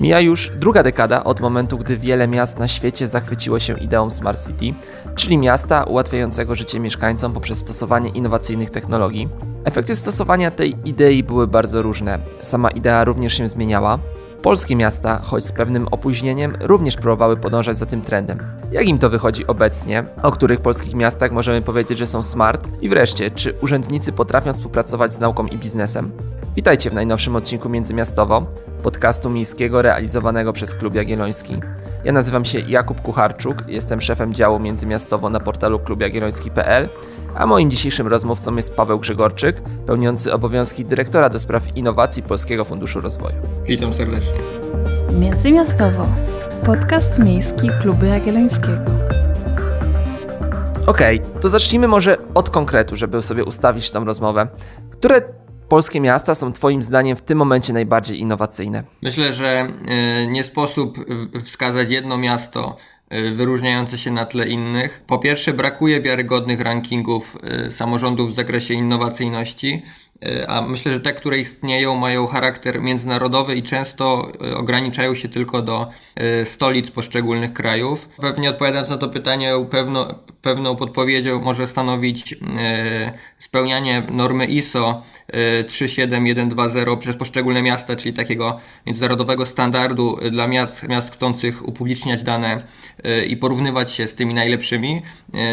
Mija już druga dekada od momentu, gdy wiele miast na świecie zachwyciło się ideą Smart City, czyli miasta ułatwiającego życie mieszkańcom poprzez stosowanie innowacyjnych technologii. Efekty stosowania tej idei były bardzo różne. Sama idea również się zmieniała. Polskie miasta, choć z pewnym opóźnieniem, również próbowały podążać za tym trendem. Jak im to wychodzi obecnie? O których polskich miastach możemy powiedzieć, że są smart? I wreszcie, czy urzędnicy potrafią współpracować z nauką i biznesem? Witajcie w najnowszym odcinku Międzymiastowo, podcastu miejskiego realizowanego przez Klub Jagielloński. Ja nazywam się Jakub Kucharczuk, jestem szefem działu Międzymiastowo na portalu klubjagielloński.pl, a moim dzisiejszym rozmówcą jest Paweł Grzegorczyk, pełniący obowiązki dyrektora do spraw innowacji Polskiego Funduszu Rozwoju. Witam serdecznie. Międzymiastowo. Podcast miejski Klubu Jagiellońskiego. Okej, okay, to zacznijmy może od konkretu, żeby sobie ustawić tą rozmowę. Które polskie miasta są Twoim zdaniem w tym momencie najbardziej innowacyjne? Myślę, że e, nie sposób wskazać jedno miasto e, wyróżniające się na tle innych. Po pierwsze, brakuje wiarygodnych rankingów e, samorządów w zakresie innowacyjności. E, a myślę, że te, które istnieją, mają charakter międzynarodowy i często e, ograniczają się tylko do e, stolic poszczególnych krajów. Pewnie odpowiadając na to pytanie, pewno, pewną podpowiedzią może stanowić spełnianie normy ISO 37120 przez poszczególne miasta, czyli takiego międzynarodowego standardu dla miast, miast chcących upubliczniać dane i porównywać się z tymi najlepszymi.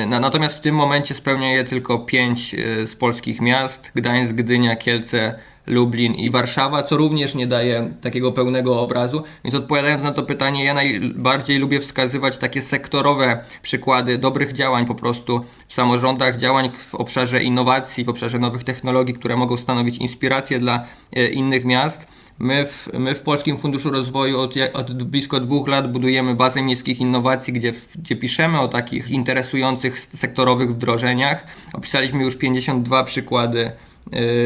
Natomiast w tym momencie spełnia je tylko pięć z polskich miast: Gdańsk, Gdynia, Gdynia, Kielce, Lublin i Warszawa, co również nie daje takiego pełnego obrazu. Więc odpowiadając na to pytanie, ja najbardziej lubię wskazywać takie sektorowe przykłady dobrych działań po prostu w samorządach, działań w obszarze innowacji, w obszarze nowych technologii, które mogą stanowić inspirację dla e, innych miast. My w, my w Polskim Funduszu Rozwoju od, od, blisko dwóch lat budujemy bazę miejskich innowacji, gdzie, gdzie piszemy o takich interesujących sektorowych wdrożeniach. Opisaliśmy już 52 przykłady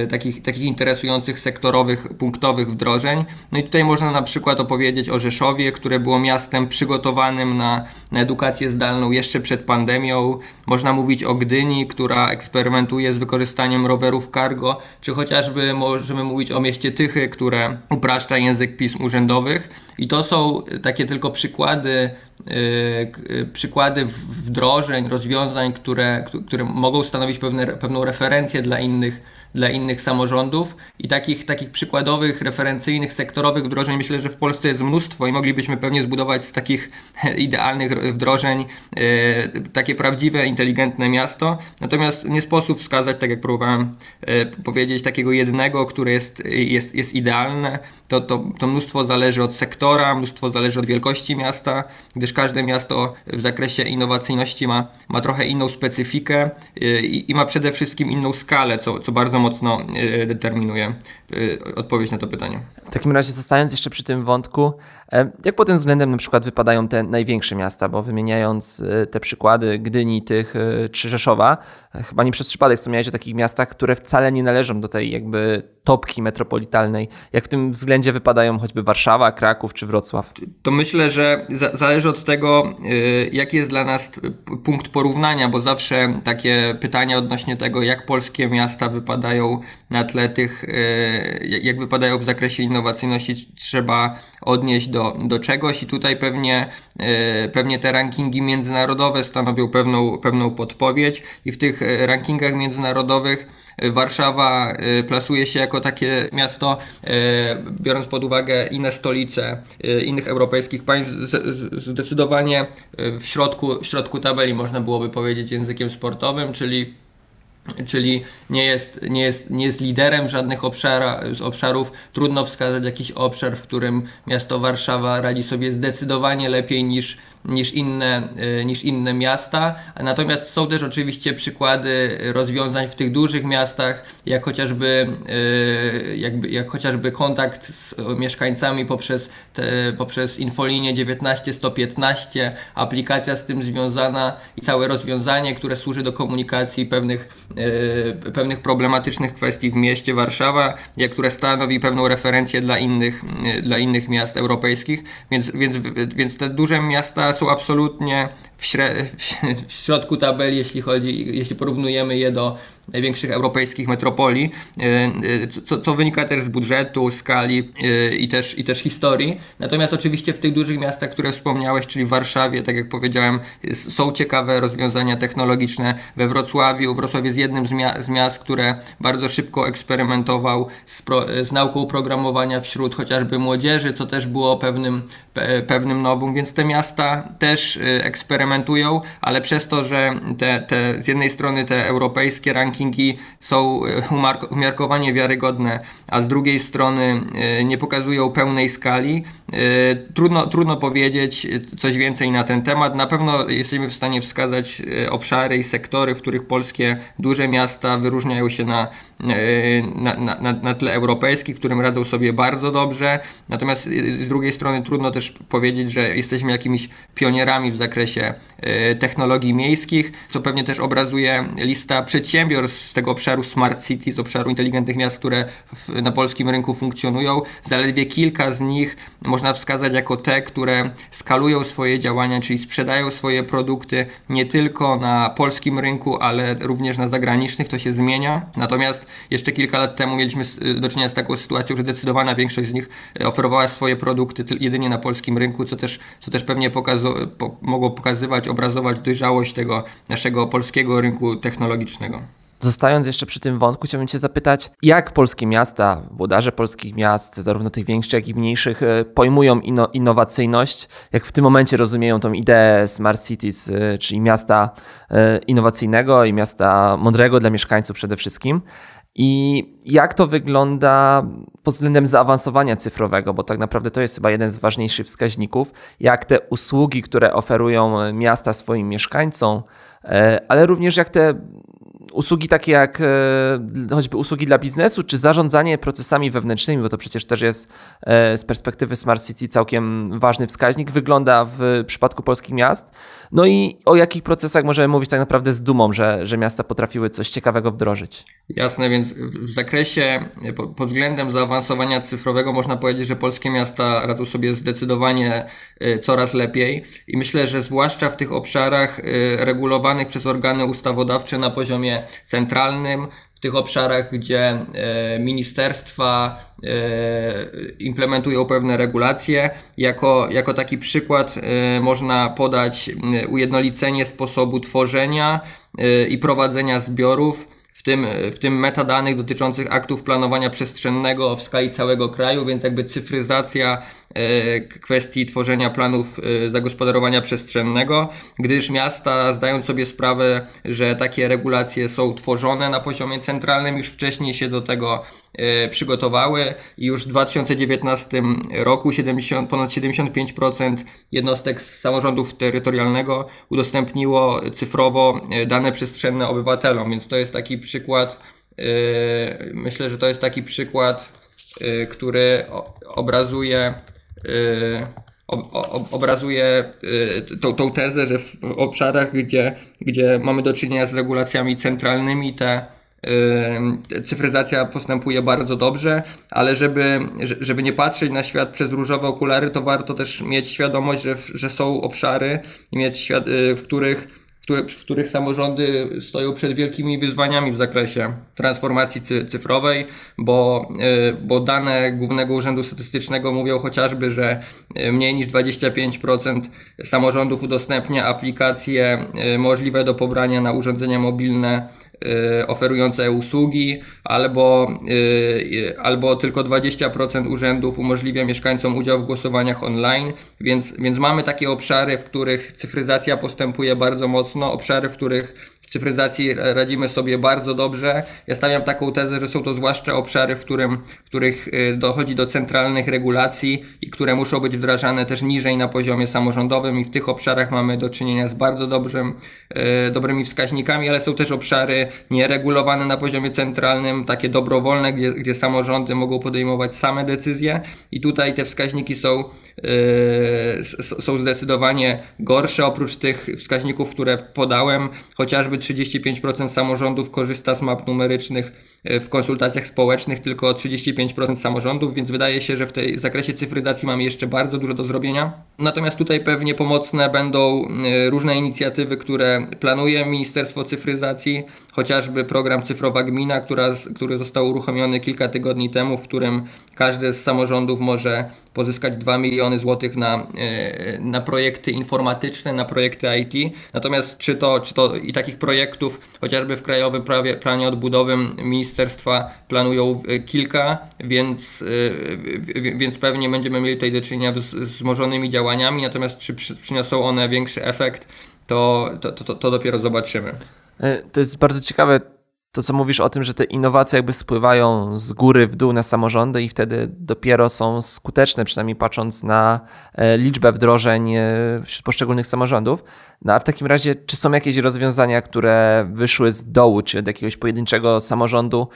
takich, takich interesujących sektorowych, punktowych wdrożeń. No i tutaj można na przykład opowiedzieć o Rzeszowie, które było miastem przygotowanym na, na edukację zdalną jeszcze przed pandemią. Można mówić o Gdyni, która eksperymentuje z wykorzystaniem rowerów cargo, czy chociażby możemy mówić o mieście Tychy, które upraszcza język pism urzędowych. I to są takie tylko przykłady Yy, przykłady wdrożeń, rozwiązań, które, które mogą stanowić pewne, pewną referencję dla innych dla innych samorządów i takich, takich przykładowych, referencyjnych, sektorowych wdrożeń myślę, że w Polsce jest mnóstwo i moglibyśmy pewnie zbudować z takich idealnych wdrożeń e, takie prawdziwe, inteligentne miasto. Natomiast nie sposób wskazać, tak jak próbowałem powiedzieć, takiego jednego, które jest, jest, jest idealne. To, to, to mnóstwo zależy od sektora, mnóstwo zależy od wielkości miasta, gdyż każde miasto w zakresie innowacyjności ma, ma trochę inną specyfikę e, i, i ma przede wszystkim inną skalę, co, co bardzo mocno e, determinuje e, odpowiedź na to pytanie. W takim razie zostając jeszcze przy tym wątku, e, jak pod tym względem na przykład wypadają te największe miasta, bo wymieniając te przykłady Gdyni, tych czy Rzeszowa, chyba nie przez przypadek wspomniałeś o takich miastach, które wcale nie należą do tej jakby topki metropolitalnej. Jak w tym względzie wypadają choćby Warszawa, Kraków czy Wrocław? To myślę, że zależy od tego, jaki jest dla nas punkt porównania, bo zawsze takie pytania odnośnie tego, jak polskie miasta wypadają na tle tych, e, jak wypadają w zakresie innowacyjności, trzeba odnieść do, do czegoś i tutaj pewnie, e, pewnie te rankingi międzynarodowe stanowią pewną, pewną podpowiedź i w tych e, rankingach międzynarodowych Warszawa plasuje się jako takie miasto, biorąc pod uwagę inne stolice innych europejskich państw, zdecydowanie w środku, w środku tabeli można byłoby powiedzieć językiem sportowym, czyli czyli nie jest, nie jest, nie jest liderem żadnych obszara, obszarów. Trudno wskazać jakiś obszar, w którym miasto Warszawa radzi sobie zdecydowanie lepiej niż niż inne, y, niż inne miasta. Natomiast są też oczywiście przykłady rozwiązań w tych dużych miastach, jak chociażby, y, jakby, jak chociażby kontakt z mieszkańcami poprzez, poprzez infolinię 19115, aplikacja z tym związana i całe rozwiązanie, które służy do komunikacji pewnych, y, pewnych problematycznych kwestii w mieście Warszawa, jak które stanowi pewną referencję dla innych, dla innych miast europejskich. Więc, więc, więc te duże miasta są absolutnie w, śre- w środku tabeli, jeśli chodzi, jeśli porównujemy je do, największych europejskich metropolii, co, co wynika też z budżetu, skali i też, i też historii. Natomiast oczywiście w tych dużych miastach, które wspomniałeś, czyli w Warszawie, tak jak powiedziałem, są ciekawe rozwiązania technologiczne. We Wrocławiu, Wrocław jest jednym z, mia z miast, które bardzo szybko eksperymentował z, z nauką programowania wśród chociażby młodzieży, co też było pewnym, pe pewnym nowym, więc te miasta też y, eksperymentują, ale przez to, że te, te, z jednej strony te europejskie rankingi są y, umiarkowanie wiarygodne, a z drugiej strony y, nie pokazują pełnej skali, trudno, trudno powiedzieć coś więcej na ten temat. Na pewno jesteśmy w stanie wskazać obszary i sektory, w których polskie duże miasta wyróżniają się na, na, na, na tle europejskim, którym radzą sobie bardzo dobrze. Natomiast z drugiej strony trudno też powiedzieć, że jesteśmy jakimiś pionierami w zakresie e, technologii miejskich, co pewnie też obrazuje lista przedsiębiorstw z tego obszaru Smart City, z obszaru inteligentnych miast, które w, na polskim rynku funkcjonują. Zaledwie kilka z nich można wskazać jako te, które skalują swoje działania, czyli sprzedają swoje produkty nie tylko na polskim rynku, ale również na zagranicznych. To się zmienia. Natomiast jeszcze kilka lat temu mieliśmy do czynienia z taką sytuacją, że zdecydowana większość z nich e, oferowała swoje produkty jedynie na polskim rynku, co też, co też pewnie pokazu- po- mogło pokazywać, obrazować dojrzałość tego naszego polskiego rynku technologicznego. Zostając jeszcze przy tym wątku, chciałbym Cię zapytać, jak polskie miasta, włodarze polskich miast, zarówno tych większych, jak i mniejszych, e, pojmują inno, innowacyjność, jak w tym momencie rozumieją tą ideę Smart Cities, e, czyli miasta innowacyjnego i miasta mądrego dla mieszkańców przede wszystkim. I jak to wygląda pod względem zaawansowania cyfrowego, bo tak naprawdę to jest chyba jeden z ważniejszych wskaźników, jak te usługi, które oferują miasta swoim mieszkańcom, e, ale również jak te usługi takie jak e, choćby usługi dla biznesu, czy zarządzanie procesami wewnętrznymi, bo to przecież też jest e, z perspektywy Smart City całkiem ważny wskaźnik, wygląda w przypadku polskich miast. No i o jakich procesach możemy mówić tak naprawdę z dumą, że, że miasta potrafiły coś ciekawego wdrożyć? Jasne, więc w zakresie pod względem zaawansowania cyfrowego można powiedzieć, że polskie miasta radzą sobie zdecydowanie e, coraz lepiej i myślę, że zwłaszcza w tych obszarach regulowanych przez organy ustawodawcze na poziomie centralnym, w tych obszarach, gdzie e, ministerstwa e, implementują pewne regulacje. Jako, jako taki przykład e, można podać ujednolicenie sposobu tworzenia i prowadzenia zbiorów w tym, w tym metadanych dotyczących aktów planowania przestrzennego w skali całego kraju, więc jakby cyfryzacja kwestii tworzenia planów e, zagospodarowania przestrzennego, gdyż miasta zdają sobie sprawę, że takie regulacje są tworzone na poziomie centralnym, już wcześniej się do tego e, przygotowały. I już w 2019 roku 70, ponad 75% jednostek samorządów terytorialnego udostępniło cyfrowo dane przestrzenne obywatelom, więc to jest taki przykład, myślę, że to jest taki przykład, który obrazuje obrazuje tą, tą tezę, że w obszarach, gdzie, gdzie mamy do czynienia z regulacjami centralnymi, te cyfryzacja postępuje bardzo dobrze, ale żeby, żeby nie patrzeć na świat przez różowe okulary, to warto też mieć świadomość, że, że są obszary, mieć w których w których samorządy stoją przed wielkimi wyzwaniami w zakresie transformacji cyfrowej, bo, e, bo dane Głównego Urzędu Statystycznego mówią chociażby, że e, mniej niż 25% samorządów udostępnia aplikacje e, możliwe do pobrania na urządzenia mobilne Y, oferujące usługi, albo, y, albo tylko 20% urzędów umożliwia mieszkańcom udział w głosowaniach online, więc, więc mamy takie obszary, w których cyfryzacja postępuje bardzo mocno, obszary, w których cyfryzacji radzimy sobie bardzo dobrze. Ja stawiam taką tezę, że są to zwłaszcza obszary, w, którym, w których y, dochodzi do centralnych regulacji i które muszą być wdrażane też niżej na poziomie samorządowym i w tych obszarach mamy do czynienia z bardzo dobrym, y, dobrymi wskaźnikami, ale są też obszary nieregulowane na poziomie centralnym, takie dobrowolne, gdzie, gdzie samorządy mogą podejmować same decyzje i tutaj te wskaźniki są, yy, są zdecydowanie gorsze oprócz tych wskaźników, które podałem, chociażby 35% samorządów korzysta z map numerycznych w konsultacjach społecznych, tylko 35% samorządów, więc wydaje się, że w tej zakresie cyfryzacji mamy jeszcze bardzo dużo do zrobienia. Natomiast tutaj pewnie pomocne będą y, różne inicjatywy, które planuje Ministerstwo Cyfryzacji, chociażby program Cyfrowa Gmina, która, który został uruchomiony kilka tygodni temu, w którym każdy z samorządów może pozyskać 2 miliony złotych na, y, na projekty informatyczne, na projekty IT. Natomiast czy to, czy to i takich projektów, chociażby w Krajowym Prawie, Planie Odbudowym ministerstwa planują y, kilka, więc, więc pewnie będziemy mieli tutaj do czynienia z wzmożonymi działaniami, natomiast czy przyniosą one większy efekt, to, to, to, to dopiero zobaczymy. E, to jest bardzo ciekawe to, co mówisz o tym, że te innowacje jakby spływają z góry w dół na samorządy i wtedy dopiero są skuteczne, przynajmniej patrząc na e, liczbę wdrożeń e, wśród poszczególnych samorządów. No a w takim razie, czy są jakieś rozwiązania, które wyszły z dołu, czy od jakiegoś pojedynczego samorządu,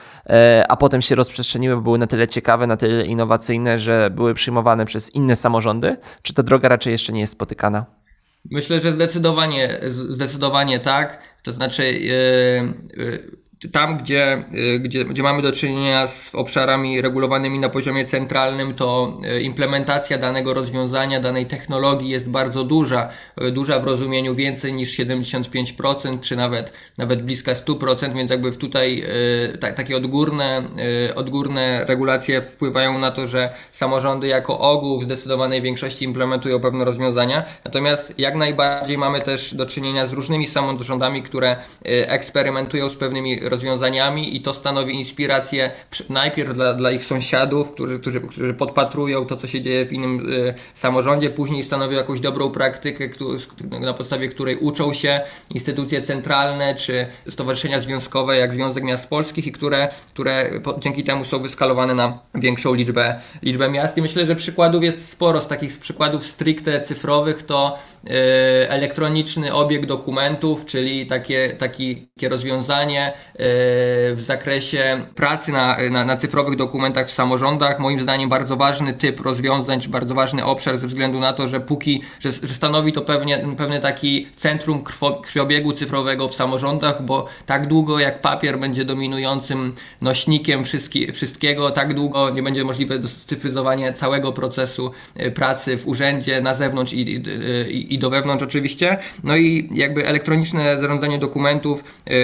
a potem się rozprzestrzeniły, bo były na tyle ciekawe, na tyle innowacyjne, że były przyjmowane przez inne samorządy? Czy ta droga raczej jeszcze nie jest spotykana? Myślę, że zdecydowanie, zdecydowanie tak. To znaczy, yy, yy tam, gdzie, y, gdzie, gdzie mamy do czynienia z obszarami regulowanymi na poziomie centralnym, to y, implementacja danego rozwiązania, danej technologii jest bardzo duża, y, duża w rozumieniu więcej niż 75%, czy nawet, nawet bliska 100%, więc jakby tutaj tak, takie odgórne, odgórne regulacje wpływają na to, że samorządy jako ogół w zdecydowanej większości implementują pewne rozwiązania. Natomiast jak najbardziej mamy też do czynienia z różnymi samorządami, które eksperymentują z pewnymi rozwiązaniami i to stanowi inspirację najpierw dla, dla ich sąsiadów, którzy, którzy, którzy podpatrują to, co się dzieje w innym y, samorządzie, później stanowią jakąś dobrą praktykę, który, na podstawie której uczą się instytucje centralne czy stowarzyszenia związkowe, jak Związek Miast Polskich i które, które po, dzięki temu są wyskalowane na większą liczbę, liczbę miast. I myślę, że przykładów jest sporo. Z takich przykładów stricte cyfrowych to elektroniczny obieg dokumentów, czyli takie, takie rozwiązanie y, w zakresie pracy na, na, na, cyfrowych dokumentach w samorządach. Moim zdaniem bardzo ważny typ rozwiązań, czy bardzo ważny obszar ze względu na to, że póki, że, że stanowi to pewnie, pewne taki centrum krwo, krwiobiegu cyfrowego w samorządach, bo tak długo jak papier będzie dominującym nośnikiem wszystki, wszystkiego, tak długo nie będzie możliwe cyfryzowanie całego procesu e, pracy w urzędzie, na zewnątrz i, i, i do wewnątrz oczywiście. No i jakby elektroniczne zarządzanie dokumentów, yy,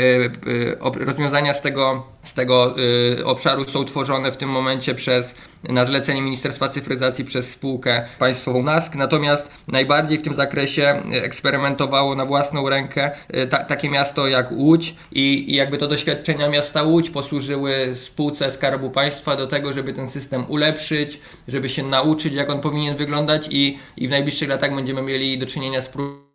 yy, rozwiązania z tego, z tego y, obszaru są tworzone w tym momencie przez na zlecenie Ministerstwa Cyfryzacji przez spółkę państwową NASK. Natomiast najbardziej w tym zakresie eksperymentowało na własną rękę y, ta, takie miasto jak Łódź i, i jakby to doświadczenia miasta Łódź posłużyły spółce Skarbu Państwa do tego, żeby ten system ulepszyć, żeby się nauczyć jak on powinien wyglądać i, i w najbliższych latach będziemy mieli do czynienia z próbą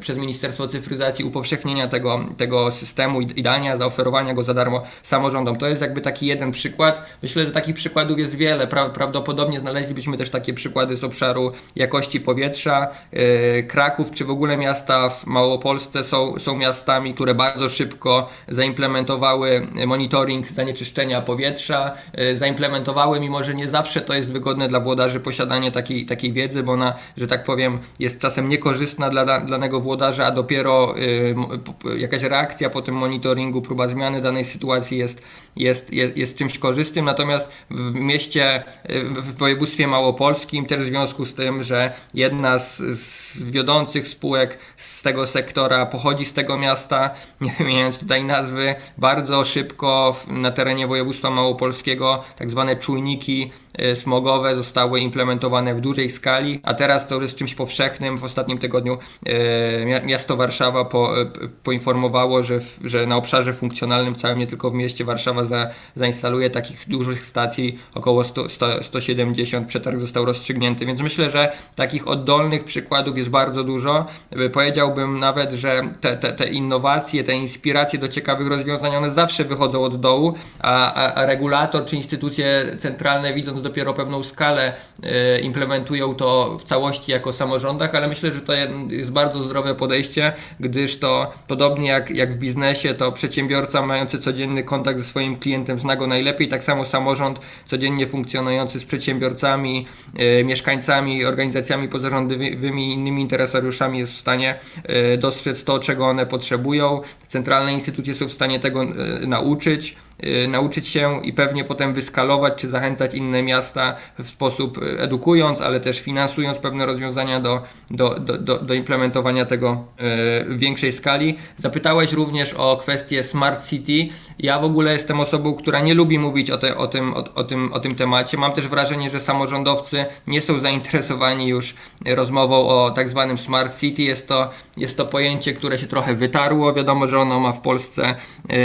przez Ministerstwo Cyfryzacji upowszechnienia tego, tego systemu i dania, zaoferowania go za darmo samorządom. To jest jakby taki jeden przykład. Myślę, że takich przykładów jest wiele. Pra prawdopodobnie znaleźlibyśmy też takie przykłady z obszaru jakości powietrza. Yy, Kraków czy w ogóle miasta w Małopolsce są, są miastami, które bardzo szybko zaimplementowały monitoring zanieczyszczenia powietrza. Yy, zaimplementowały, mimo że nie zawsze to jest wygodne dla włodarzy posiadanie takiej, takiej wiedzy, bo ona, że tak powiem, jest czasem niekorzystna dla danego włodarza, a dopiero y, jakaś reakcja po tym monitoringu, próba zmiany danej sytuacji jest, jest, jest, jest czymś korzystnym. Natomiast w mieście, y, w województwie małopolskim, też w związku z tym, że jedna z, z wiodących spółek z tego sektora pochodzi z tego miasta, nie wymieniając tutaj nazwy, bardzo szybko na terenie województwa małopolskiego tak zwane czujniki y, smogowe zostały implementowane w dużej skali, a teraz to już jest czymś powszechnym. W ostatnim tygodniu E, miasto Warszawa po, e, poinformowało, że, w, że na obszarze funkcjonalnym całym, nie tylko w mieście Warszawa za, zainstaluje takich dużych stacji, około 100, 100, 170, przetarg został rozstrzygnięty, więc myślę, że takich oddolnych przykładów jest bardzo dużo. E, powiedziałbym nawet, że te, te, te innowacje, te inspiracje do ciekawych rozwiązań, one zawsze wychodzą od dołu, a, a, a regulator czy instytucje centralne widząc dopiero pewną skalę implementują to w całości jako samorządach, ale myślę, że to jest bardzo zdrowe podejście, gdyż to podobnie jak, jak w biznesie, to przedsiębiorca mający codzienny kontakt ze swoim klientem zna go najlepiej, tak samo samorząd codziennie funkcjonujący z przedsiębiorcami, e, mieszkańcami, organizacjami pozarządowymi innymi interesariuszami jest w stanie e, dostrzec to, czego one potrzebują. Centralne instytucje są w stanie tego e, nauczyć. Nauczyć się i pewnie potem wyskalować czy zachęcać inne miasta w sposób edukując, ale też finansując pewne rozwiązania do, do, do, do implementowania tego w większej skali. Zapytałeś również o kwestię Smart City. Ja w ogóle jestem osobą, która nie lubi mówić o, te, o, tym, o, o, tym, o tym temacie. Mam też wrażenie, że samorządowcy nie są zainteresowani już rozmową o tak zwanym Smart City. Jest to, jest to pojęcie, które się trochę wytarło. Wiadomo, że ono ma w Polsce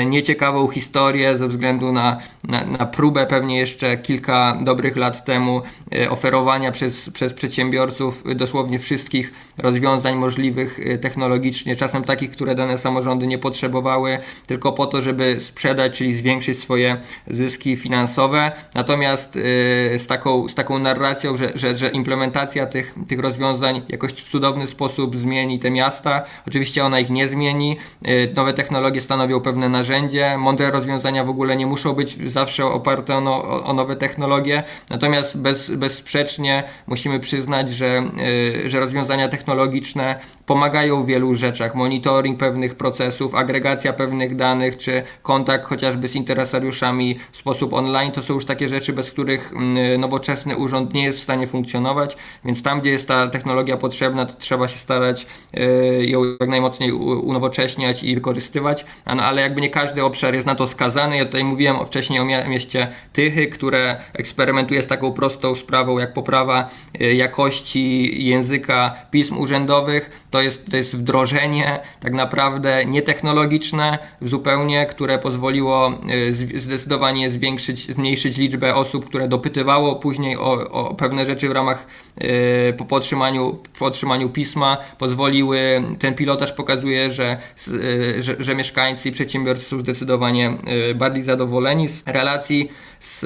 nieciekawą historię ze względu na, na, na próbę pewnie jeszcze kilka dobrych lat temu e, oferowania przez, przez przedsiębiorców dosłownie wszystkich rozwiązań możliwych e, technologicznie, czasem takich, które dane samorządy nie potrzebowały, tylko po to, żeby sprzedać, czyli zwiększyć swoje zyski finansowe. Natomiast z taką, z taką narracją, że, że, że implementacja tych, tych rozwiązań jakoś w cudowny sposób zmieni te miasta. Oczywiście ona ich nie zmieni. Nowe technologie stanowią pewne narzędzie. Mądre rozwiązania w ogóle nie muszą być zawsze oparte o, no, o nowe technologie. Natomiast bez, bezsprzecznie musimy przyznać, że, y, że rozwiązania technologiczne pomagają w wielu rzeczach. Monitoring pewnych procesów, agregacja pewnych danych, czy kontakt chociażby z interesariuszami w sposób online, to są już takie rzeczy, bez których mm, nowoczesny urząd nie jest w stanie funkcjonować, więc tam, gdzie jest ta technologia potrzebna, to trzeba się starać y, ją jak najmocniej unowocześniać i wykorzystywać, no, ale jakby nie każdy obszar jest na to skazany. Tutaj mówiłem wcześniej o mieście Tychy, które eksperymentuje z taką prostą sprawą jak poprawa y, jakości języka pism urzędowych. To jest, to jest wdrożenie tak naprawdę nietechnologiczne zupełnie, które pozwoliło y, zdecydowanie zwiększyć, zmniejszyć liczbę osób, które dopytywało później o, o pewne rzeczy w ramach po podtrzymaniu, po otrzymaniu pisma, pozwoliły, ten pilotaż pokazuje, że, że, że mieszkańcy i przedsiębiorcy są zdecydowanie bardziej zadowoleni z relacji z,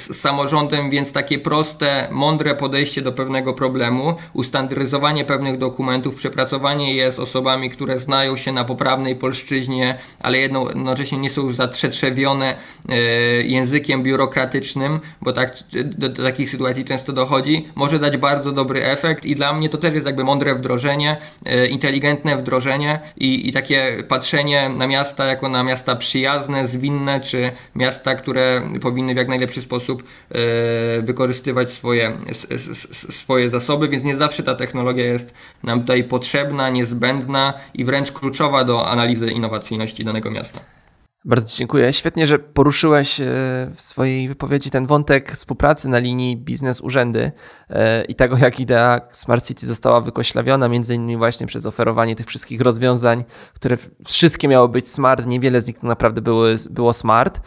z, samorządem, więc takie proste, mądre podejście do pewnego problemu, ustandaryzowanie pewnych dokumentów, przepracowanie je z osobami, które znają się na poprawnej polszczyźnie, ale jednocześnie nie są zatrzetrzewione językiem biurokratycznym, bo tak, do, do takich sytuacji często dochodzi, może dać bardzo dobry efekt i dla mnie to też jest jakby mądre wdrożenie, e, inteligentne wdrożenie i, i takie patrzenie na miasta jako na miasta przyjazne, zwinne, czy miasta, które powinny w jak najlepszy sposób e, wykorzystywać swoje, swoje zasoby, więc nie zawsze ta technologia jest nam tutaj potrzebna, niezbędna i wręcz kluczowa do analizy innowacyjności danego miasta. Bardzo dziękuję. Świetnie, że poruszyłeś e, w swojej wypowiedzi ten wątek współpracy na linii biznes-urzędy e, i tego, jak idea Smart City została wykoślawiona, między innymi właśnie przez oferowanie tych wszystkich rozwiązań, które wszystkie miały być smart, niewiele z nich naprawdę były, było smart.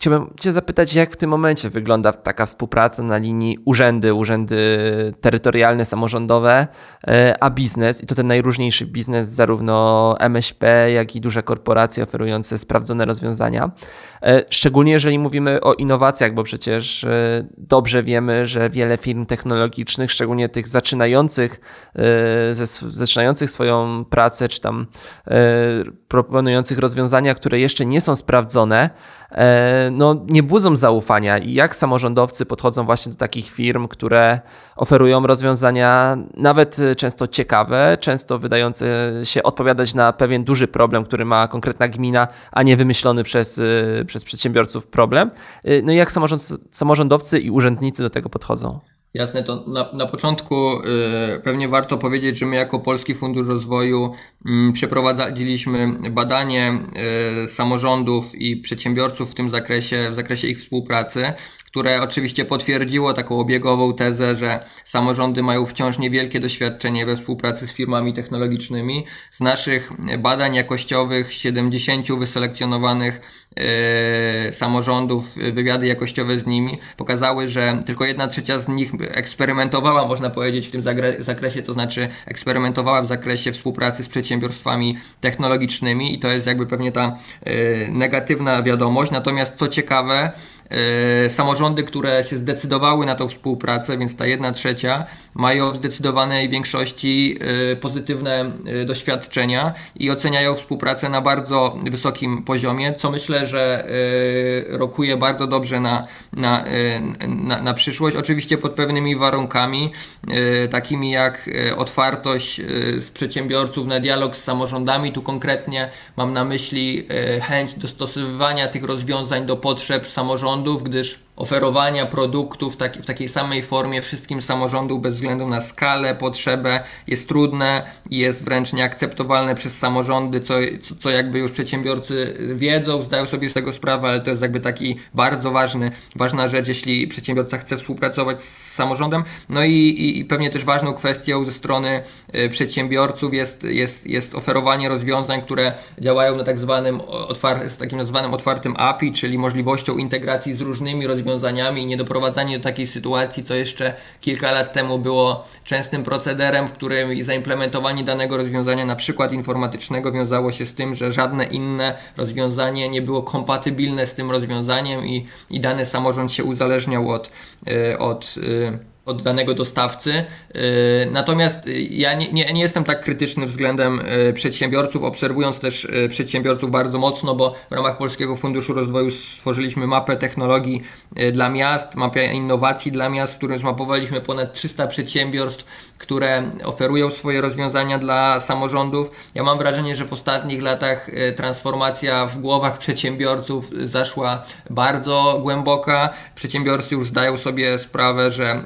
Chciałbym Cię zapytać, jak w tym momencie wygląda taka współpraca na linii urzędy, urzędy terytorialne, samorządowe, e, a biznes, i to ten najróżniejszy biznes, zarówno MŚP, jak i duże korporacje oferujące sprawdzone rozwiązania. E, szczególnie jeżeli mówimy o innowacjach, bo przecież e, dobrze wiemy, że wiele firm technologicznych, szczególnie tych zaczynających, zaczynających swoją pracę, czy tam proponujących rozwiązania, które jeszcze nie są sprawdzone, no, nie budzą zaufania i jak samorządowcy podchodzą właśnie do takich firm, które oferują rozwiązania nawet często ciekawe, często wydające się odpowiadać na pewien duży problem, który ma konkretna gmina, a nie wymyślony przez, y, przez przedsiębiorców problem. No i jak samorząd, samorządowcy i urzędnicy do tego podchodzą? Jasne, to na, na początku y, pewnie warto powiedzieć, że my jako Polski Fundusz Rozwoju y, przeprowadziliśmy badanie y, samorządów i przedsiębiorców w tym zakresie, w zakresie ich współpracy które oczywiście potwierdziło taką obiegową tezę, że samorządy mają wciąż niewielkie doświadczenie we współpracy z firmami technologicznymi. Z naszych badań jakościowych 70 wyselekcjonowanych yy, samorządów, wywiady jakościowe z nimi pokazały, że tylko jedna trzecia z nich eksperymentowała, można powiedzieć, w tym zakresie, to znaczy eksperymentowała w zakresie współpracy z przedsiębiorstwami technologicznymi i to jest jakby pewnie ta yy, negatywna wiadomość. Natomiast co ciekawe, samorządy, które się zdecydowały na tą współpracę, więc ta jedna trzecia, mają w zdecydowanej większości e, pozytywne doświadczenia i oceniają współpracę na bardzo wysokim poziomie, co myślę, że rokuje bardzo dobrze na, na, na, na przyszłość. Oczywiście pod pewnymi warunkami, takimi jak otwartość z przedsiębiorców na dialog z samorządami. Tu konkretnie mam na myśli chęć dostosowywania tych rozwiązań do potrzeb samorządów, gdyż oferowania produktów tak, w takiej samej formie wszystkim samorządom bez względu na skalę, potrzebę jest trudne i jest wręcz nieakceptowalne przez samorządy, co, co, co jakby już przedsiębiorcy wiedzą, zdają sobie z tego sprawę, ale to jest jakby taki bardzo ważny, ważna rzecz, jeśli przedsiębiorca chce współpracować z samorządem. No i, i, i pewnie też ważną kwestią ze strony y, przedsiębiorców jest, jest, jest oferowanie rozwiązań, które działają na tak zwanym, otwar- takim nazwanym otwartym API, czyli możliwością integracji z różnymi rozwiązaniami rozwiązaniami i nie doprowadzanie do takiej sytuacji, co jeszcze kilka lat temu było częstym procederem, w którym zaimplementowanie danego rozwiązania, na przykład informatycznego, wiązało się z tym, że żadne inne rozwiązanie nie było kompatybilne z tym rozwiązaniem i, i dany samorząd się uzależniał od, y, od y, od danego dostawcy. Y, natomiast ja nie, nie, nie, jestem tak krytyczny względem przedsiębiorców, obserwując też przedsiębiorców bardzo mocno, bo w ramach Polskiego Funduszu Rozwoju stworzyliśmy mapę technologii dla miast, mapę innowacji dla miast, w którym zmapowaliśmy ponad 300 przedsiębiorstw, które oferują swoje rozwiązania dla samorządów. Ja mam wrażenie, że w ostatnich latach transformacja w głowach przedsiębiorców zaszła bardzo głęboka. Przedsiębiorcy już zdają sobie sprawę, że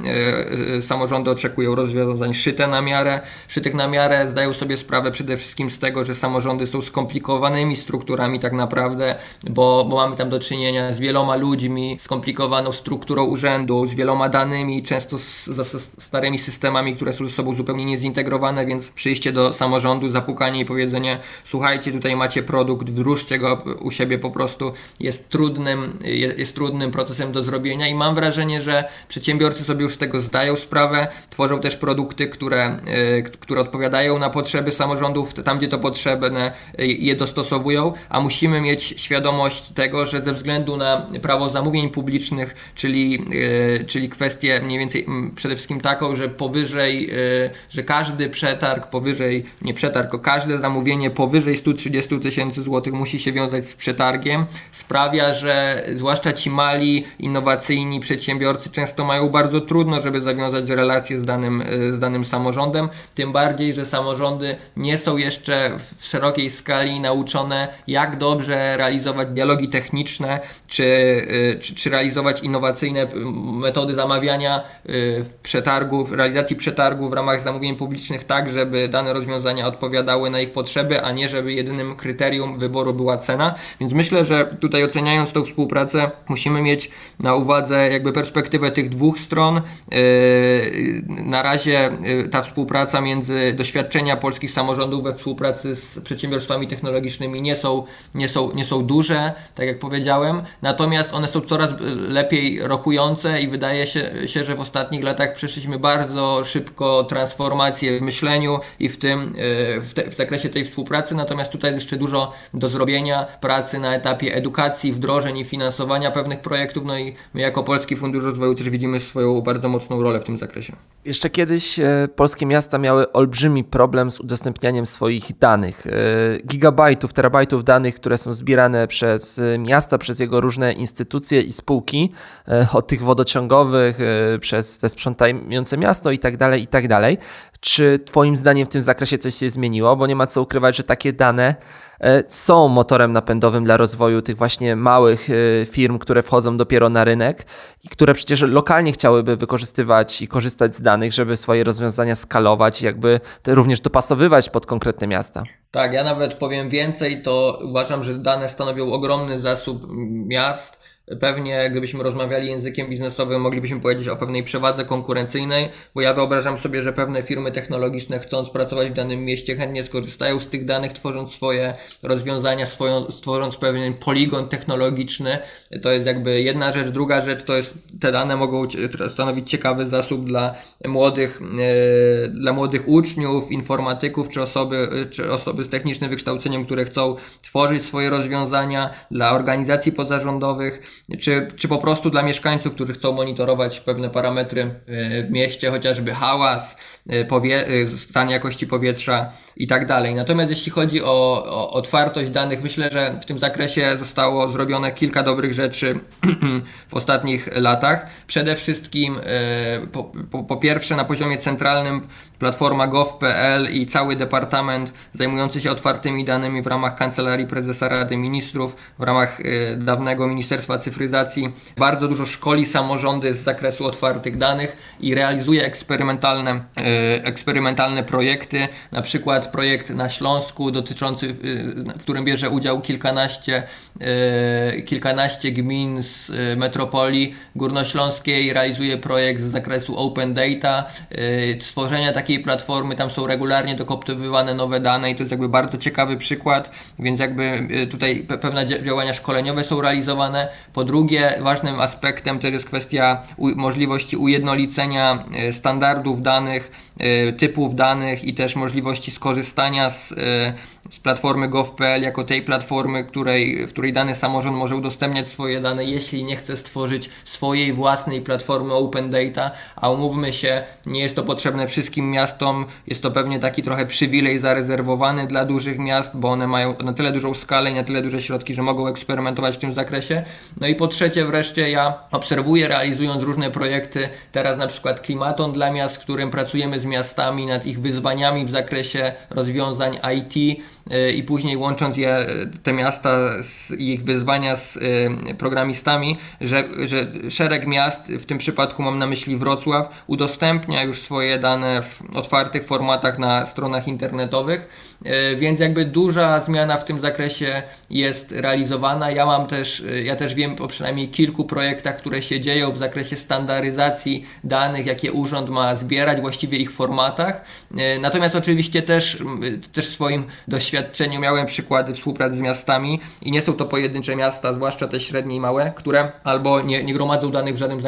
Y, samorządy oczekują rozwiązań szyte na miarę. Szytych na miarę zdają sobie sprawę przede wszystkim z tego, że samorządy są skomplikowanymi strukturami tak naprawdę, bo, bo mamy tam do czynienia z wieloma ludźmi, skomplikowaną strukturą urzędu, z wieloma danymi, często z, z starymi systemami, które są ze sobą zupełnie niezintegrowane, więc przyjście do samorządu, zapukanie i powiedzenie słuchajcie, tutaj macie produkt, wdróżcie go u siebie po prostu jest trudnym, jest, jest trudnym procesem do zrobienia i mam wrażenie, że przedsiębiorcy sobie już z tego zdają sprawę, tworzą też produkty, które, y, które odpowiadają na potrzeby samorządów, tam gdzie to potrzebne, y, je dostosowują, a musimy mieć świadomość tego, że ze względu na prawo zamówień publicznych, czyli, y, czyli kwestię mniej więcej przede wszystkim taką, że powyżej, że każdy przetarg powyżej, nie przetarg, tylko każde zamówienie powyżej 130 tysięcy złotych musi się wiązać z przetargiem, sprawia, że zwłaszcza ci mali, innowacyjni przedsiębiorcy często mają bardzo trudno żeby zawiązać relacje z danym, e, z danym samorządem, tym bardziej, że samorządy nie są jeszcze w szerokiej skali nauczone, jak dobrze realizować dialogi techniczne, czy, e, czy, czy realizować innowacyjne metody zamawiania e, przetargów, realizacji przetargów w ramach zamówień publicznych, tak, żeby dane rozwiązania odpowiadały na ich potrzeby, a nie żeby jedynym kryterium wyboru była cena. Więc myślę, że tutaj oceniając tą współpracę, musimy mieć na uwadze jakby perspektywę tych dwóch stron, Yy, na razie ta współpraca między doświadczenia polskich samorządów we współpracy z przedsiębiorstwami technologicznymi nie są, nie są, nie są duże, tak jak powiedziałem, natomiast one są coraz lepiej rokujące i wydaje się, się że w ostatnich latach przeszliśmy bardzo szybko transformację w myśleniu i w tym yy, w, te, w zakresie tej współpracy, natomiast tutaj jest jeszcze dużo do zrobienia, pracy na etapie edukacji, wdrożeń i finansowania pewnych projektów, no i my jako Polski Fundusz Rozwoju też widzimy swoją bardzo mocną rolę w tym zakresie. Jeszcze kiedyś e, polskie miasta miały olbrzymi problem z udostępnianiem swoich danych. E, gigabajtów, terabajtów danych, które są zbierane przez e, miasta, przez jego różne instytucje i spółki, od tych wodociągowych, przez te sprzątające miasto i tak dalej, i tak dalej. Czy Twoim zdaniem w tym zakresie coś się zmieniło? Bo nie ma co ukrywać, że takie dane e, są motorem napędowym dla rozwoju tych właśnie małych e, firm, które wchodzą dopiero na rynek i które przecież lokalnie chciałyby wykorzystywać i korzystać z danych, żeby swoje rozwiązania skalować i jakby również dopasowywać pod konkretne miasta. Tak, ja nawet powiem więcej, to uważam, że dane stanowią ogromny zasób miast Pewnie gdybyśmy rozmawiali językiem biznesowym, moglibyśmy powiedzieć o pewnej przewadze konkurencyjnej, bo ja wyobrażam sobie, że pewne firmy technologiczne chcąc pracować w danym mieście chętnie skorzystają z tych danych, tworząc swoje rozwiązania, swoją, stworząc pewien poligon technologiczny. To jest jakby jedna rzecz. Druga rzecz to jest, te dane mogą stanowić ciekawy zasób dla młodych, yy, dla młodych uczniów, informatyków, czy osoby, czy osoby z technicznym wykształceniem, które chcą tworzyć swoje rozwiązania dla organizacji pozarządowych czy, czy po prostu dla mieszkańców, którzy chcą monitorować pewne parametry w mieście, chociażby hałas, powie, stan jakości powietrza i tak dalej. Natomiast jeśli chodzi o, o otwartość danych, myślę, że w tym zakresie zostało zrobione kilka dobrych rzeczy w ostatnich latach. Przede wszystkim po, po, po pierwsze na poziomie centralnym platforma gov.pl i cały departament zajmujący się otwartymi danymi w ramach Kancelarii Prezesa Rady Ministrów, w ramach dawnego Ministerstwa Cyfryzacji, bardzo dużo szkoli samorządy z zakresu otwartych danych i realizuje eksperymentalne, y, eksperymentalne projekty, na przykład projekt na Śląsku dotyczący, w którym bierze udział kilkanaście, kilkanaście gmin z metropolii górnośląskiej, realizuje projekt z zakresu Open Data, stworzenia takiej platformy, tam są regularnie dokoptowywane nowe dane i to jest jakby bardzo ciekawy przykład, więc jakby tutaj pewne działania szkoleniowe są realizowane. Po drugie, ważnym aspektem też jest kwestia możliwości ujednolicenia y, standardów danych, y, typów danych i też możliwości skorzystania z z platformy gov.pl jako tej platformy, której, w której dany samorząd może udostępniać swoje dane, jeśli nie chce stworzyć swojej własnej platformy Open Data, a umówmy się, nie jest to potrzebne wszystkim miastom, jest to pewnie taki trochę przywilej zarezerwowany dla dużych miast, bo one mają na tyle dużą skalę i na tyle duże środki, że mogą eksperymentować w tym zakresie. No i po trzecie wreszcie ja obserwuję realizując różne projekty, teraz na przykład Klimaton dla miast, w którym pracujemy z miastami nad ich wyzwaniami w zakresie rozwiązań IT, i później łącząc je, te miasta z ich wyzwania z y, programistami, że, że szereg miast, w tym przypadku mam na myśli Wrocław, udostępnia już swoje dane w otwartych formatach na stronach internetowych E, więc jakby duża zmiana w tym zakresie jest realizowana. Ja mam też, e, ja też wiem o przynajmniej kilku projektach, które się dzieją w zakresie standaryzacji danych, jakie urząd ma zbierać, właściwie ich formatach. E, natomiast oczywiście też, też swoim doświadczeniu miałem przykłady współpracy z miastami i nie są to pojedyncze miasta, zwłaszcza te średnie i małe, które albo nie, nie gromadzą danych w żadnym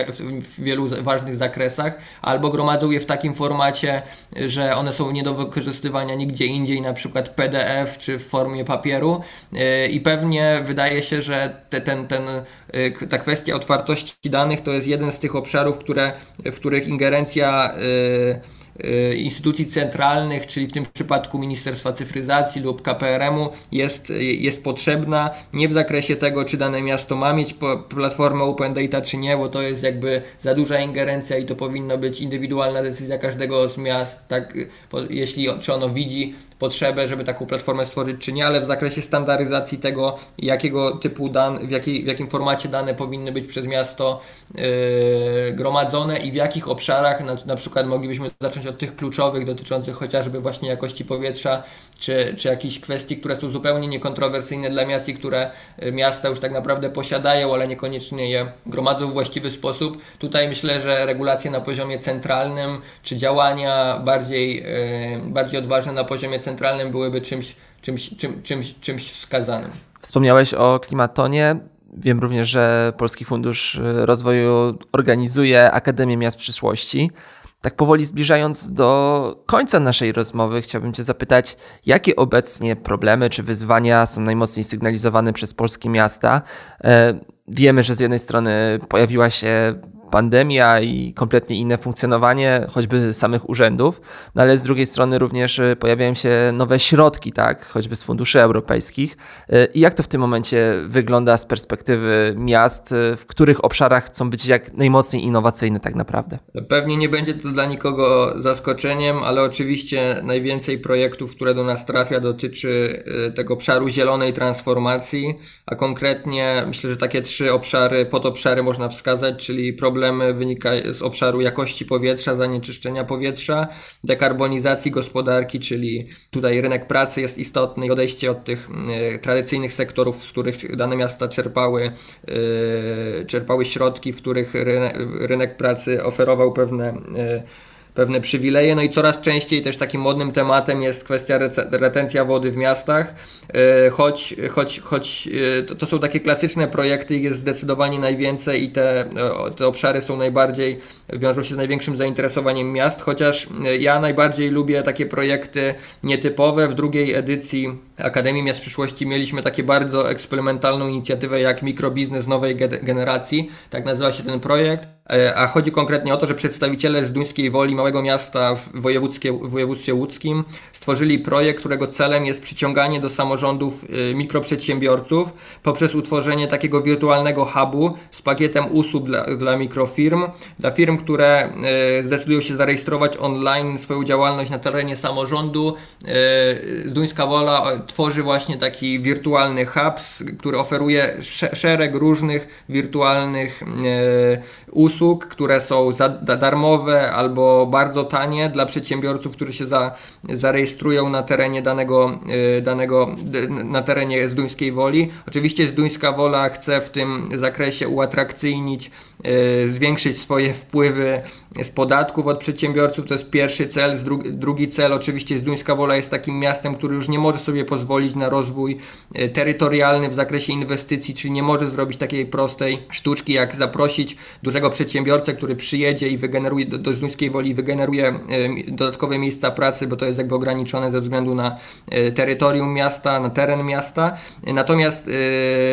w wielu ważnych zakresach, albo gromadzą je w takim formacie, że one są nie do wykorzystywania nigdzie indziej, na przykład PDF czy w formie papieru. E, i pewnie wydaje się, że te, ten, ten, e, ta kwestia otwartości danych to jest jeden z tych obszarów, które, w których ingerencja e, instytucji centralnych, czyli w tym przypadku Ministerstwa Cyfryzacji lub KPRM-u jest, jest potrzebna. Nie w zakresie tego, czy dane miasto ma mieć platformę Open Data, czy nie, bo to jest jakby za duża ingerencja i to powinno być indywidualna decyzja każdego z miast, tak, jeśli czy ono widzi potrzebę, żeby taką platformę stworzyć, czy nie, ale w zakresie standaryzacji tego, jakiego typu dan, w, jakiej, w jakim formacie dane powinny być przez miasto yy, gromadzone i w jakich obszarach, na, na przykład moglibyśmy zacząć od tych kluczowych dotyczących chociażby właśnie jakości powietrza, czy, czy jakichś kwestii, które są zupełnie niekontrowersyjne dla miast i które y, miasta już tak naprawdę posiadają, ale niekoniecznie je gromadzą w właściwy sposób. Tutaj myślę, że regulacje na poziomie centralnym, czy działania bardziej, yy, bardziej odważne na poziomie centralnym byłyby czymś, czymś, czym, czymś, czymś wskazanym. Wspomniałeś o klimatonie. Wiem również, że Polski Fundusz Rozwoju organizuje Akademię Miast Przyszłości. Tak powoli zbliżając do końca naszej rozmowy, chciałbym Cię zapytać, jakie obecnie problemy czy wyzwania są najmocniej sygnalizowane przez polskie miasta? E, wiemy, że z jednej strony pojawiła się pandemia i kompletnie inne funkcjonowanie choćby samych urzędów, no ale z drugiej strony również y, pojawiają się nowe środki, tak, choćby z funduszy europejskich. Y, I jak to w tym momencie wygląda z perspektywy miast, y, w których obszarach chcą być jak najmocniej innowacyjne tak naprawdę? Pewnie nie będzie to dla nikogo zaskoczeniem, ale oczywiście najwięcej projektów, które do nas trafia, dotyczy tego obszaru zielonej transformacji, a konkretnie myślę, że takie trzy obszary, podobszary można wskazać, czyli problem problemy wynikają z obszaru jakości powietrza, zanieczyszczenia powietrza, dekarbonizacji gospodarki, czyli tutaj rynek pracy jest istotny odejście od tych y, tradycyjnych sektorów, z których dane miasta czerpały, y, czerpały środki, w których rynek, pracy oferował pewne y, pewne przywileje. No i coraz częściej też takim modnym tematem jest kwestia retencja wody w miastach, e, choć, choć, choć e, to, są takie klasyczne projekty, jest zdecydowanie najwięcej i te, te obszary są najbardziej, wiążą się z największym zainteresowaniem miast, chociaż ja najbardziej lubię takie projekty nietypowe. W drugiej edycji Akademii Miast Przyszłości mieliśmy takie bardzo eksperymentalną inicjatywę jak mikrobiznes nowej generacji, tak nazywa się ten projekt. E, a chodzi konkretnie o to, że przedstawiciele z Duńskiej Woli, małego miasta w, w województwie łódzkim, stworzyli projekt, którego celem jest przyciąganie do samorządów y, mikroprzedsiębiorców poprzez utworzenie takiego wirtualnego hubu z pakietem usług dla, dla mikrofirm, dla firm, które y, zdecydują się zarejestrować online swoją działalność na terenie samorządu. Duńska Wola tworzy właśnie taki wirtualny hub, który oferuje szereg różnych wirtualnych usług, które są za darmowe albo bardzo tanie dla przedsiębiorców, którzy się za, zarejestrują na terenie danego, y, danego na terenie Zduńskiej Woli. Oczywiście Zduńska Wola chce w tym zakresie uatrakcyjnić, y, zwiększyć swoje wpływy z podatków od przedsiębiorców, to jest pierwszy cel. Drugi cel, oczywiście, Zduńska Wola jest takim miastem, który już nie może sobie pozwolić na rozwój y, terytorialny w zakresie inwestycji, czyli nie może zrobić takiej prostej sztuczki, jak zaprosić dużego przedsiębiorcę, który przyjedzie i wygeneruje do, do Zduńskiej Woli wygeneruje dodatkowe miejsca pracy, bo to jest jakby ograniczone ze względu na e, terytorium miasta, na teren miasta. Natomiast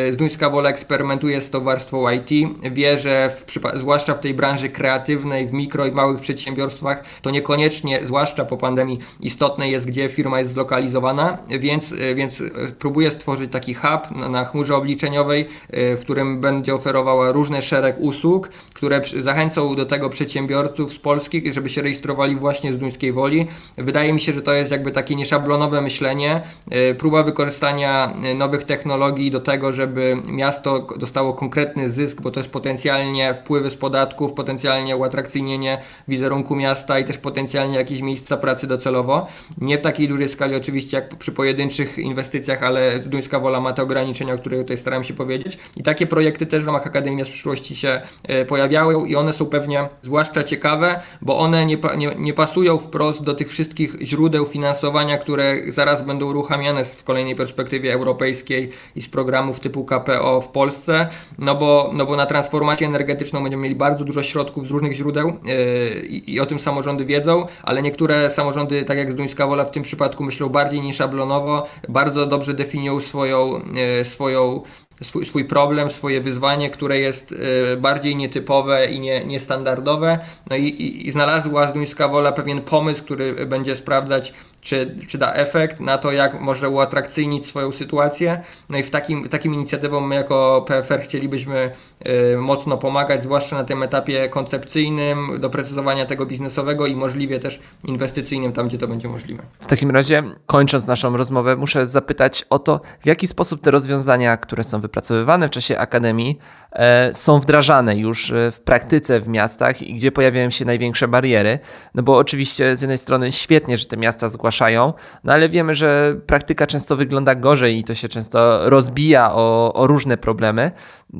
e, Zduńska Wola eksperymentuje z tą warstwą IT. Wie, że w, zwłaszcza w tej branży kreatywnej, w mikro i małych przedsiębiorstwach, to niekoniecznie, zwłaszcza po pandemii, istotne jest, gdzie firma jest zlokalizowana, więc, e, więc próbuje stworzyć taki hub na, na chmurze obliczeniowej, w którym będzie oferowała różny szereg usług, które zachęcą do tego przedsiębiorców z Polski, żeby się rejestrowali właśnie z Duńskiej Woli. Wydaje mi się, że to jest jakby takie nieszablonowe myślenie, e, próba wykorzystania e, nowych technologii do tego, żeby miasto dostało konkretny zysk, bo to jest potencjalnie wpływy z podatków, potencjalnie uatrakcyjnienie wizerunku miasta i też potencjalnie jakieś miejsca pracy docelowo. Nie w takiej dużej skali oczywiście jak przy pojedynczych inwestycjach, ale Duńska Wola ma te ograniczenia, o których tutaj staram się powiedzieć. I takie projekty też w ramach Akademii z przyszłości się e, pojawiały i one są pewnie zwłaszcza ciekawe, bo one nie, nie, nie pasują wprost do tych wszystkich źródeł finansowania, które zaraz będą uruchamiane w kolejnej perspektywie europejskiej i z programów typu KPO w Polsce, no bo, no bo na transformację energetyczną będziemy mieli bardzo dużo środków z różnych źródeł yy, i o tym samorządy wiedzą, ale niektóre samorządy, tak jak Zduńska Wola w tym przypadku myślą bardziej niż szablonowo, bardzo dobrze definiują swoją, yy, swoją swój, swój problem, swoje wyzwanie, które jest y, bardziej nietypowe i nie, niestandardowe. No i, i, i znalazła Zduńska Wola pewien pomysł, który będzie sprawdzać czy, czy da efekt na to, jak może uatrakcyjnić swoją sytuację. No i w takim, takim inicjatywom my jako PFR chcielibyśmy y, mocno pomagać, zwłaszcza na tym etapie koncepcyjnym, doprecyzowania tego biznesowego i możliwie też inwestycyjnym, tam gdzie to będzie możliwe. W takim razie, kończąc naszą rozmowę, muszę zapytać o to, w jaki sposób te rozwiązania, które są wypracowywane w czasie akademii, e, są wdrażane już e, w praktyce w miastach i gdzie pojawiają się największe bariery. No bo oczywiście z jednej strony świetnie, że te miasta zgłaszają zgłaszają, no ale wiemy, że praktyka często wygląda gorzej i to się często rozbija o, o różne problemy.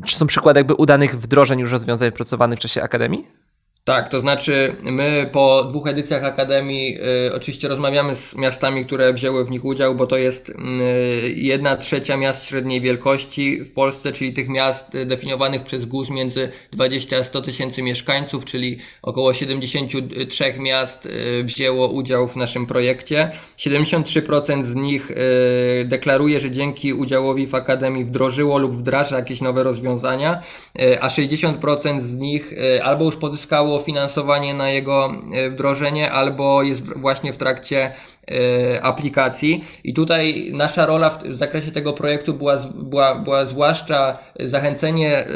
Czy są przykłady jakby udanych wdrożeń już rozwiązań wypracowanych w czasie akademii? Tak, to znaczy my po dwóch edycjach Akademii y, oczywiście rozmawiamy z miastami, które wzięły w nich udział, bo to jest y, jedna trzecia miast średniej wielkości w Polsce, czyli tych miast definiowanych przez GUS między 20 a 100 tysięcy mieszkańców, czyli około 73 miast y, wzięło udział w naszym projekcie. 73% z nich y, deklaruje, że dzięki udziałowi w Akademii wdrożyło lub wdraża jakieś nowe rozwiązania, y, a 60% z nich y, albo już pozyskało finansowanie na jego e, wdrożenie, albo jest właśnie w trakcie e, aplikacji. I tutaj nasza rola w zakresie tego projektu była, była, była zwłaszcza zachęcenie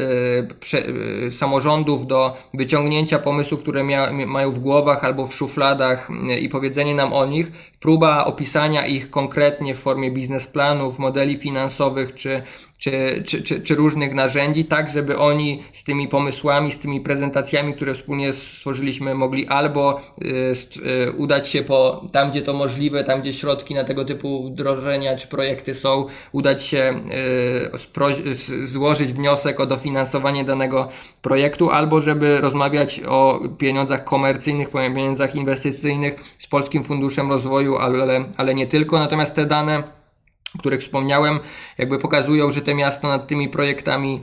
e, samorządów do wyciągnięcia pomysłów, które mia, mają w głowach albo w szufladach i powiedzenie nam o nich, próba opisania ich konkretnie w formie biznesplanów, modeli finansowych czy czy, czy, czy, czy różnych narzędzi, tak żeby oni z tymi pomysłami, z tymi prezentacjami, które wspólnie stworzyliśmy, mogli albo y, y, udać się po tam, gdzie to możliwe, tam, gdzie środki na tego typu wdrożenia czy projekty są, udać się, y, złożyć wniosek o dofinansowanie danego projektu, albo żeby rozmawiać o pieniądzach komercyjnych, pieniądzach inwestycyjnych z Polskim Funduszem Rozwoju, ale, ale nie tylko. Natomiast te dane których wspomniałem, jakby pokazują, że te miasta nad tymi projektami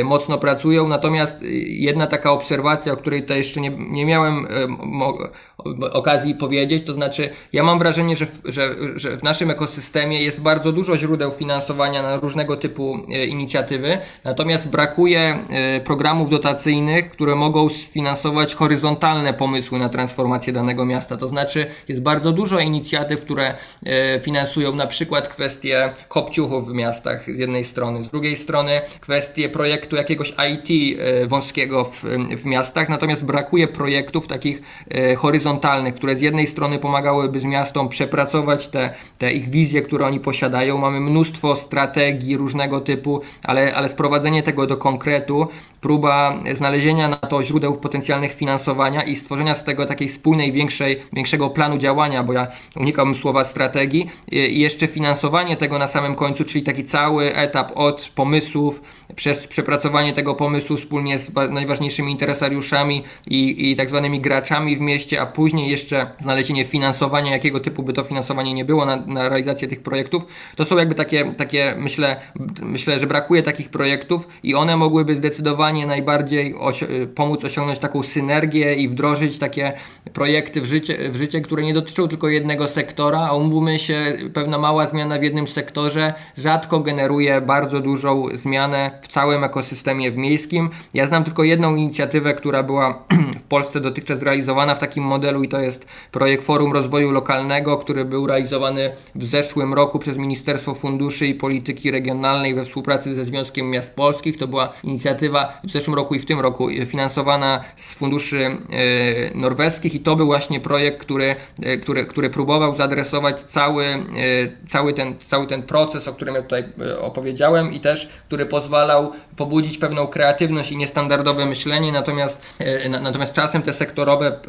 y, mocno pracują. Natomiast y, jedna taka obserwacja, o której tutaj jeszcze nie, nie miałem y, okazji powiedzieć, to znaczy ja mam wrażenie, że w, że, że w naszym ekosystemie jest bardzo dużo źródeł finansowania na różnego typu inicjatywy, natomiast brakuje programów dotacyjnych, które mogą sfinansować horyzontalne pomysły na transformację danego miasta. To znaczy jest bardzo dużo inicjatyw, które finansują na przykład kwestie kopciuchów w miastach z jednej strony, z drugiej strony kwestie projektu jakiegoś IT e, wąskiego w, w miastach, natomiast brakuje projektów takich e, horyzontalnych, które z jednej strony pomagałyby z miastom przepracować te, te ich wizje, które oni posiadają. Mamy mnóstwo strategii różnego typu, ale, ale sprowadzenie tego do konkretu, próba znalezienia na to źródeł potencjalnych finansowania i stworzenia z tego takiej spójnej, większej, większego planu działania, bo ja unikam słowa strategii, i jeszcze finansowania tego na samym końcu, czyli taki cały etap od pomysłów, przez przepracowanie tego pomysłu wspólnie z najważniejszymi interesariuszami i, i tak zwanymi graczami w mieście, a później jeszcze znalezienie finansowania, jakiego typu by to finansowanie nie było na, na realizację tych projektów, to są jakby takie, takie myślę, myślę, że brakuje takich projektów i one mogłyby zdecydowanie najbardziej osi- pomóc osiągnąć taką synergię i wdrożyć takie projekty w życie, w życie, które nie dotyczą tylko jednego sektora, a umówmy się, pewna mała zmiana w jednym sektorze rzadko generuje bardzo dużą zmianę w całym ekosystemie miejskim. Ja znam tylko jedną inicjatywę, która była w Polsce dotychczas realizowana w takim modelu i to jest projekt Forum Rozwoju Lokalnego, który był realizowany w zeszłym roku przez Ministerstwo Funduszy i Polityki Regionalnej we współpracy ze Związkiem Miast Polskich. To była inicjatywa w zeszłym roku i w tym roku finansowana z funduszy e, norweskich i to był właśnie projekt, który, e, który, który próbował zaadresować cały, cały ten cały ten proces, o którym ja tutaj opowiedziałem i też, który pozwalał pobudzić pewną kreatywność i niestandardowe myślenie, natomiast, natomiast czasem te sektorowe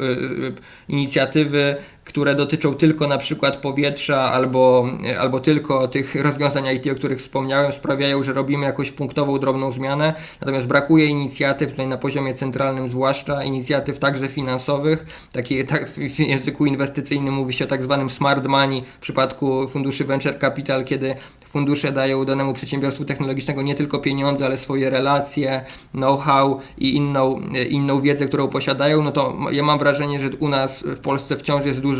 inicjatywy które dotyczą tylko na przykład powietrza albo, albo tylko tych rozwiązań IT, o których wspomniałem, sprawiają, że robimy jakąś punktową, drobną zmianę. Natomiast brakuje inicjatyw, tutaj na poziomie centralnym zwłaszcza, inicjatyw także finansowych. Takie, tak, w języku inwestycyjnym mówi się o tak zwanym smart money w przypadku funduszy venture capital, kiedy fundusze dają danemu przedsiębiorstwu technologicznego nie tylko pieniądze, ale swoje relacje, know-how i inną, inną wiedzę, którą posiadają, no to ja mam wrażenie, że u nas w Polsce wciąż jest dużo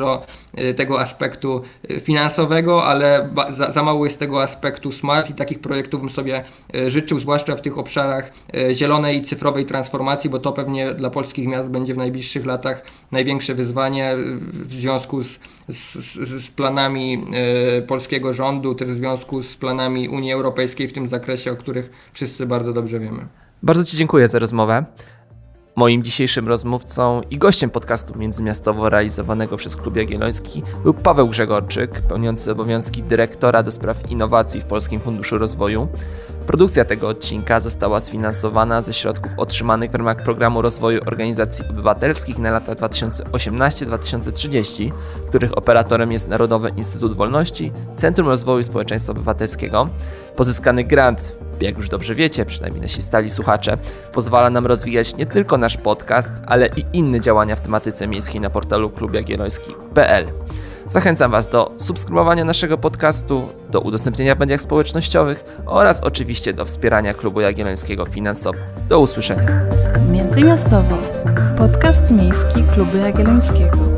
y, tego aspektu y, finansowego, ale za, za mało jest tego aspektu smart i takich projektów bym sobie y, życzył, zwłaszcza w tych obszarach zielonej i cyfrowej transformacji, bo to pewnie dla polskich miast będzie w najbliższych latach największe wyzwanie w związku z, z, z planami polskiego rządu, też w związku z planami Unii Europejskiej w tym zakresie, o których wszyscy bardzo dobrze wiemy. Bardzo Ci dziękuję za rozmowę. Moim dzisiejszym rozmówcą i gościem podcastu międzymiastowo realizowanego przez Klub Jagielloński był Paweł Grzegorczyk, pełniący obowiązki dyrektora do spraw innowacji w Polskim Funduszu Rozwoju. Produkcja tego odcinka została sfinansowana ze środków otrzymanych w ramach Programu Rozwoju Organizacji Obywatelskich na lata 2018-2030, których operatorem jest Narodowy Instytut Wolności, Centrum Rozwoju Społeczeństwa Obywatelskiego. Pozyskany grant jak już dobrze wiecie, przynajmniej nasi stali słuchacze, pozwala nam rozwijać nie tylko nasz podcast, ale i inne działania w tematyce miejskiej na portalu klubjagielloński.pl. Zachęcam Was do subskrybowania naszego podcastu, do udostępnienia w mediach społecznościowych oraz oczywiście do wspierania Klubu Jagiellońskiego finansowo. Do usłyszenia. Międzymiastowo. Podcast miejski Klubu Jagiellońskiego.